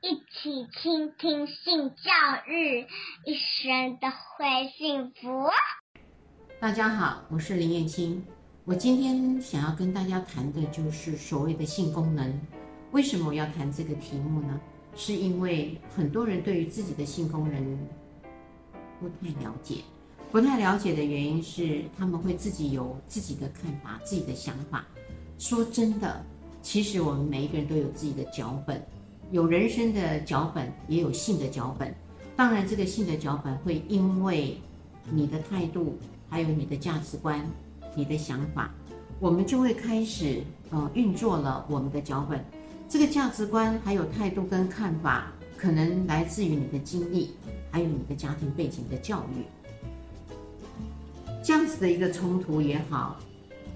一起倾听性教育，一生都会幸福。大家好，我是林燕青。我今天想要跟大家谈的就是所谓的性功能。为什么我要谈这个题目呢？是因为很多人对于自己的性功能不太了解，不太了解的原因是他们会自己有自己的看法、自己的想法。说真的，其实我们每一个人都有自己的脚本。有人生的脚本，也有性的脚本。当然，这个性的脚本会因为你的态度，还有你的价值观、你的想法，我们就会开始呃运作了我们的脚本。这个价值观还有态度跟看法，可能来自于你的经历，还有你的家庭背景的教育。这样子的一个冲突也好，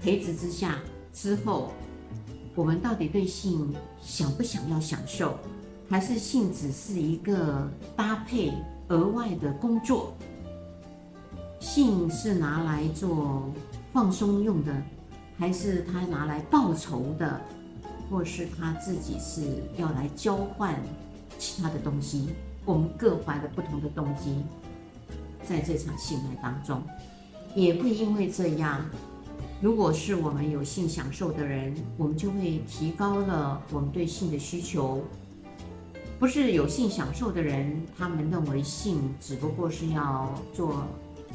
培植之下之后。我们到底对性想不想要享受，还是性只是一个搭配额外的工作？性是拿来做放松用的，还是他拿来报仇的，或是他自己是要来交换其他的东西？我们各怀着不同的动机，在这场性爱当中，也会因为这样。如果是我们有性享受的人，我们就会提高了我们对性的需求。不是有性享受的人，他们认为性只不过是要做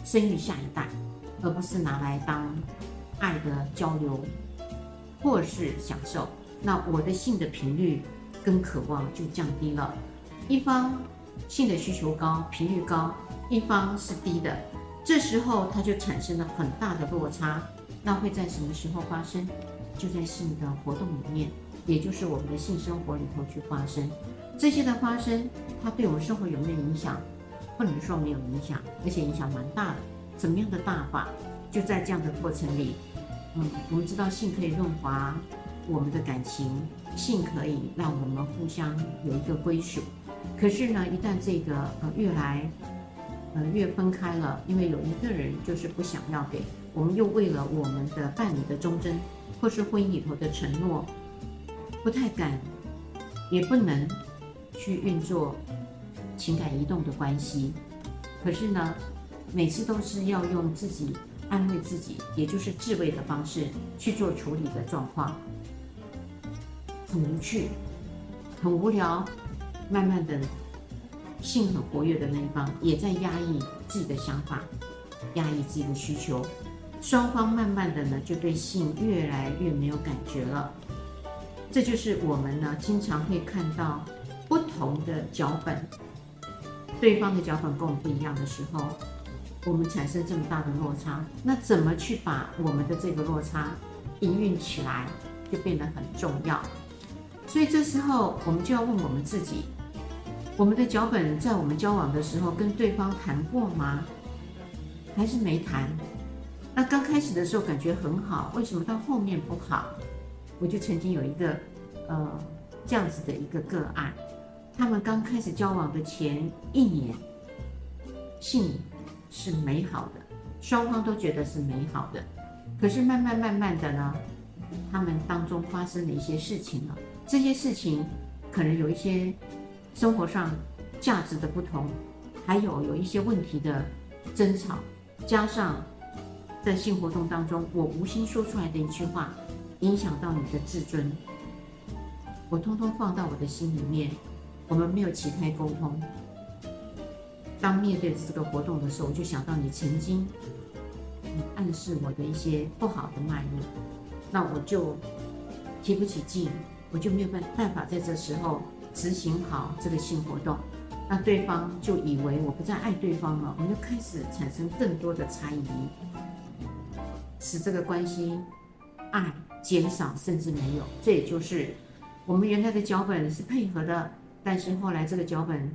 生育下一代，而不是拿来当爱的交流或是享受。那我的性的频率跟渴望就降低了。一方性的需求高，频率高；一方是低的，这时候它就产生了很大的落差。那会在什么时候发生？就在性的活动里面，也就是我们的性生活里头去发生。这些的发生，它对我们生活有没有影响？不能说没有影响，而且影响蛮大的。怎么样的大法？就在这样的过程里，嗯，我们知道性可以润滑我们的感情，性可以让我们互相有一个归属。可是呢，一旦这个呃越来呃越分开了，因为有一个人就是不想要给。我们又为了我们的伴侣的忠贞，或是婚姻里头的承诺，不太敢，也不能去运作情感移动的关系。可是呢，每次都是要用自己安慰自己，也就是自慰的方式去做处理的状况，很无趣，很无聊。慢慢的，性很活跃的那一方也在压抑自己的想法，压抑自己的需求。双方慢慢的呢，就对性越来越没有感觉了。这就是我们呢经常会看到不同的脚本，对方的脚本跟我们不一样的时候，我们产生这么大的落差。那怎么去把我们的这个落差营运起来，就变得很重要。所以这时候我们就要问我们自己：我们的脚本在我们交往的时候跟对方谈过吗？还是没谈？那刚开始的时候感觉很好，为什么到后面不好？我就曾经有一个，呃，这样子的一个个案，他们刚开始交往的前一年，性是美好的，双方都觉得是美好的。可是慢慢慢慢的呢，他们当中发生了一些事情了，这些事情可能有一些生活上价值的不同，还有有一些问题的争吵，加上。在性活动当中，我无心说出来的一句话，影响到你的自尊，我通通放到我的心里面。我们没有其他沟通。当面对这个活动的时候，我就想到你曾经你暗示我的一些不好的脉络，那我就提不起劲，我就没有办办法在这时候执行好这个性活动。那对方就以为我不再爱对方了，我就开始产生更多的猜疑。使这个关系爱减少，甚至没有。这也就是我们原来的脚本是配合的，但是后来这个脚本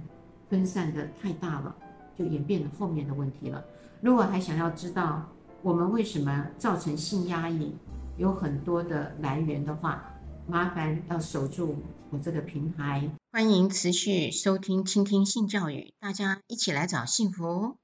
分散的太大了，就演变了后面的问题了。如果还想要知道我们为什么造成性压抑，有很多的来源的话，麻烦要守住我这个平台，欢迎持续收听、倾听性教育，大家一起来找幸福。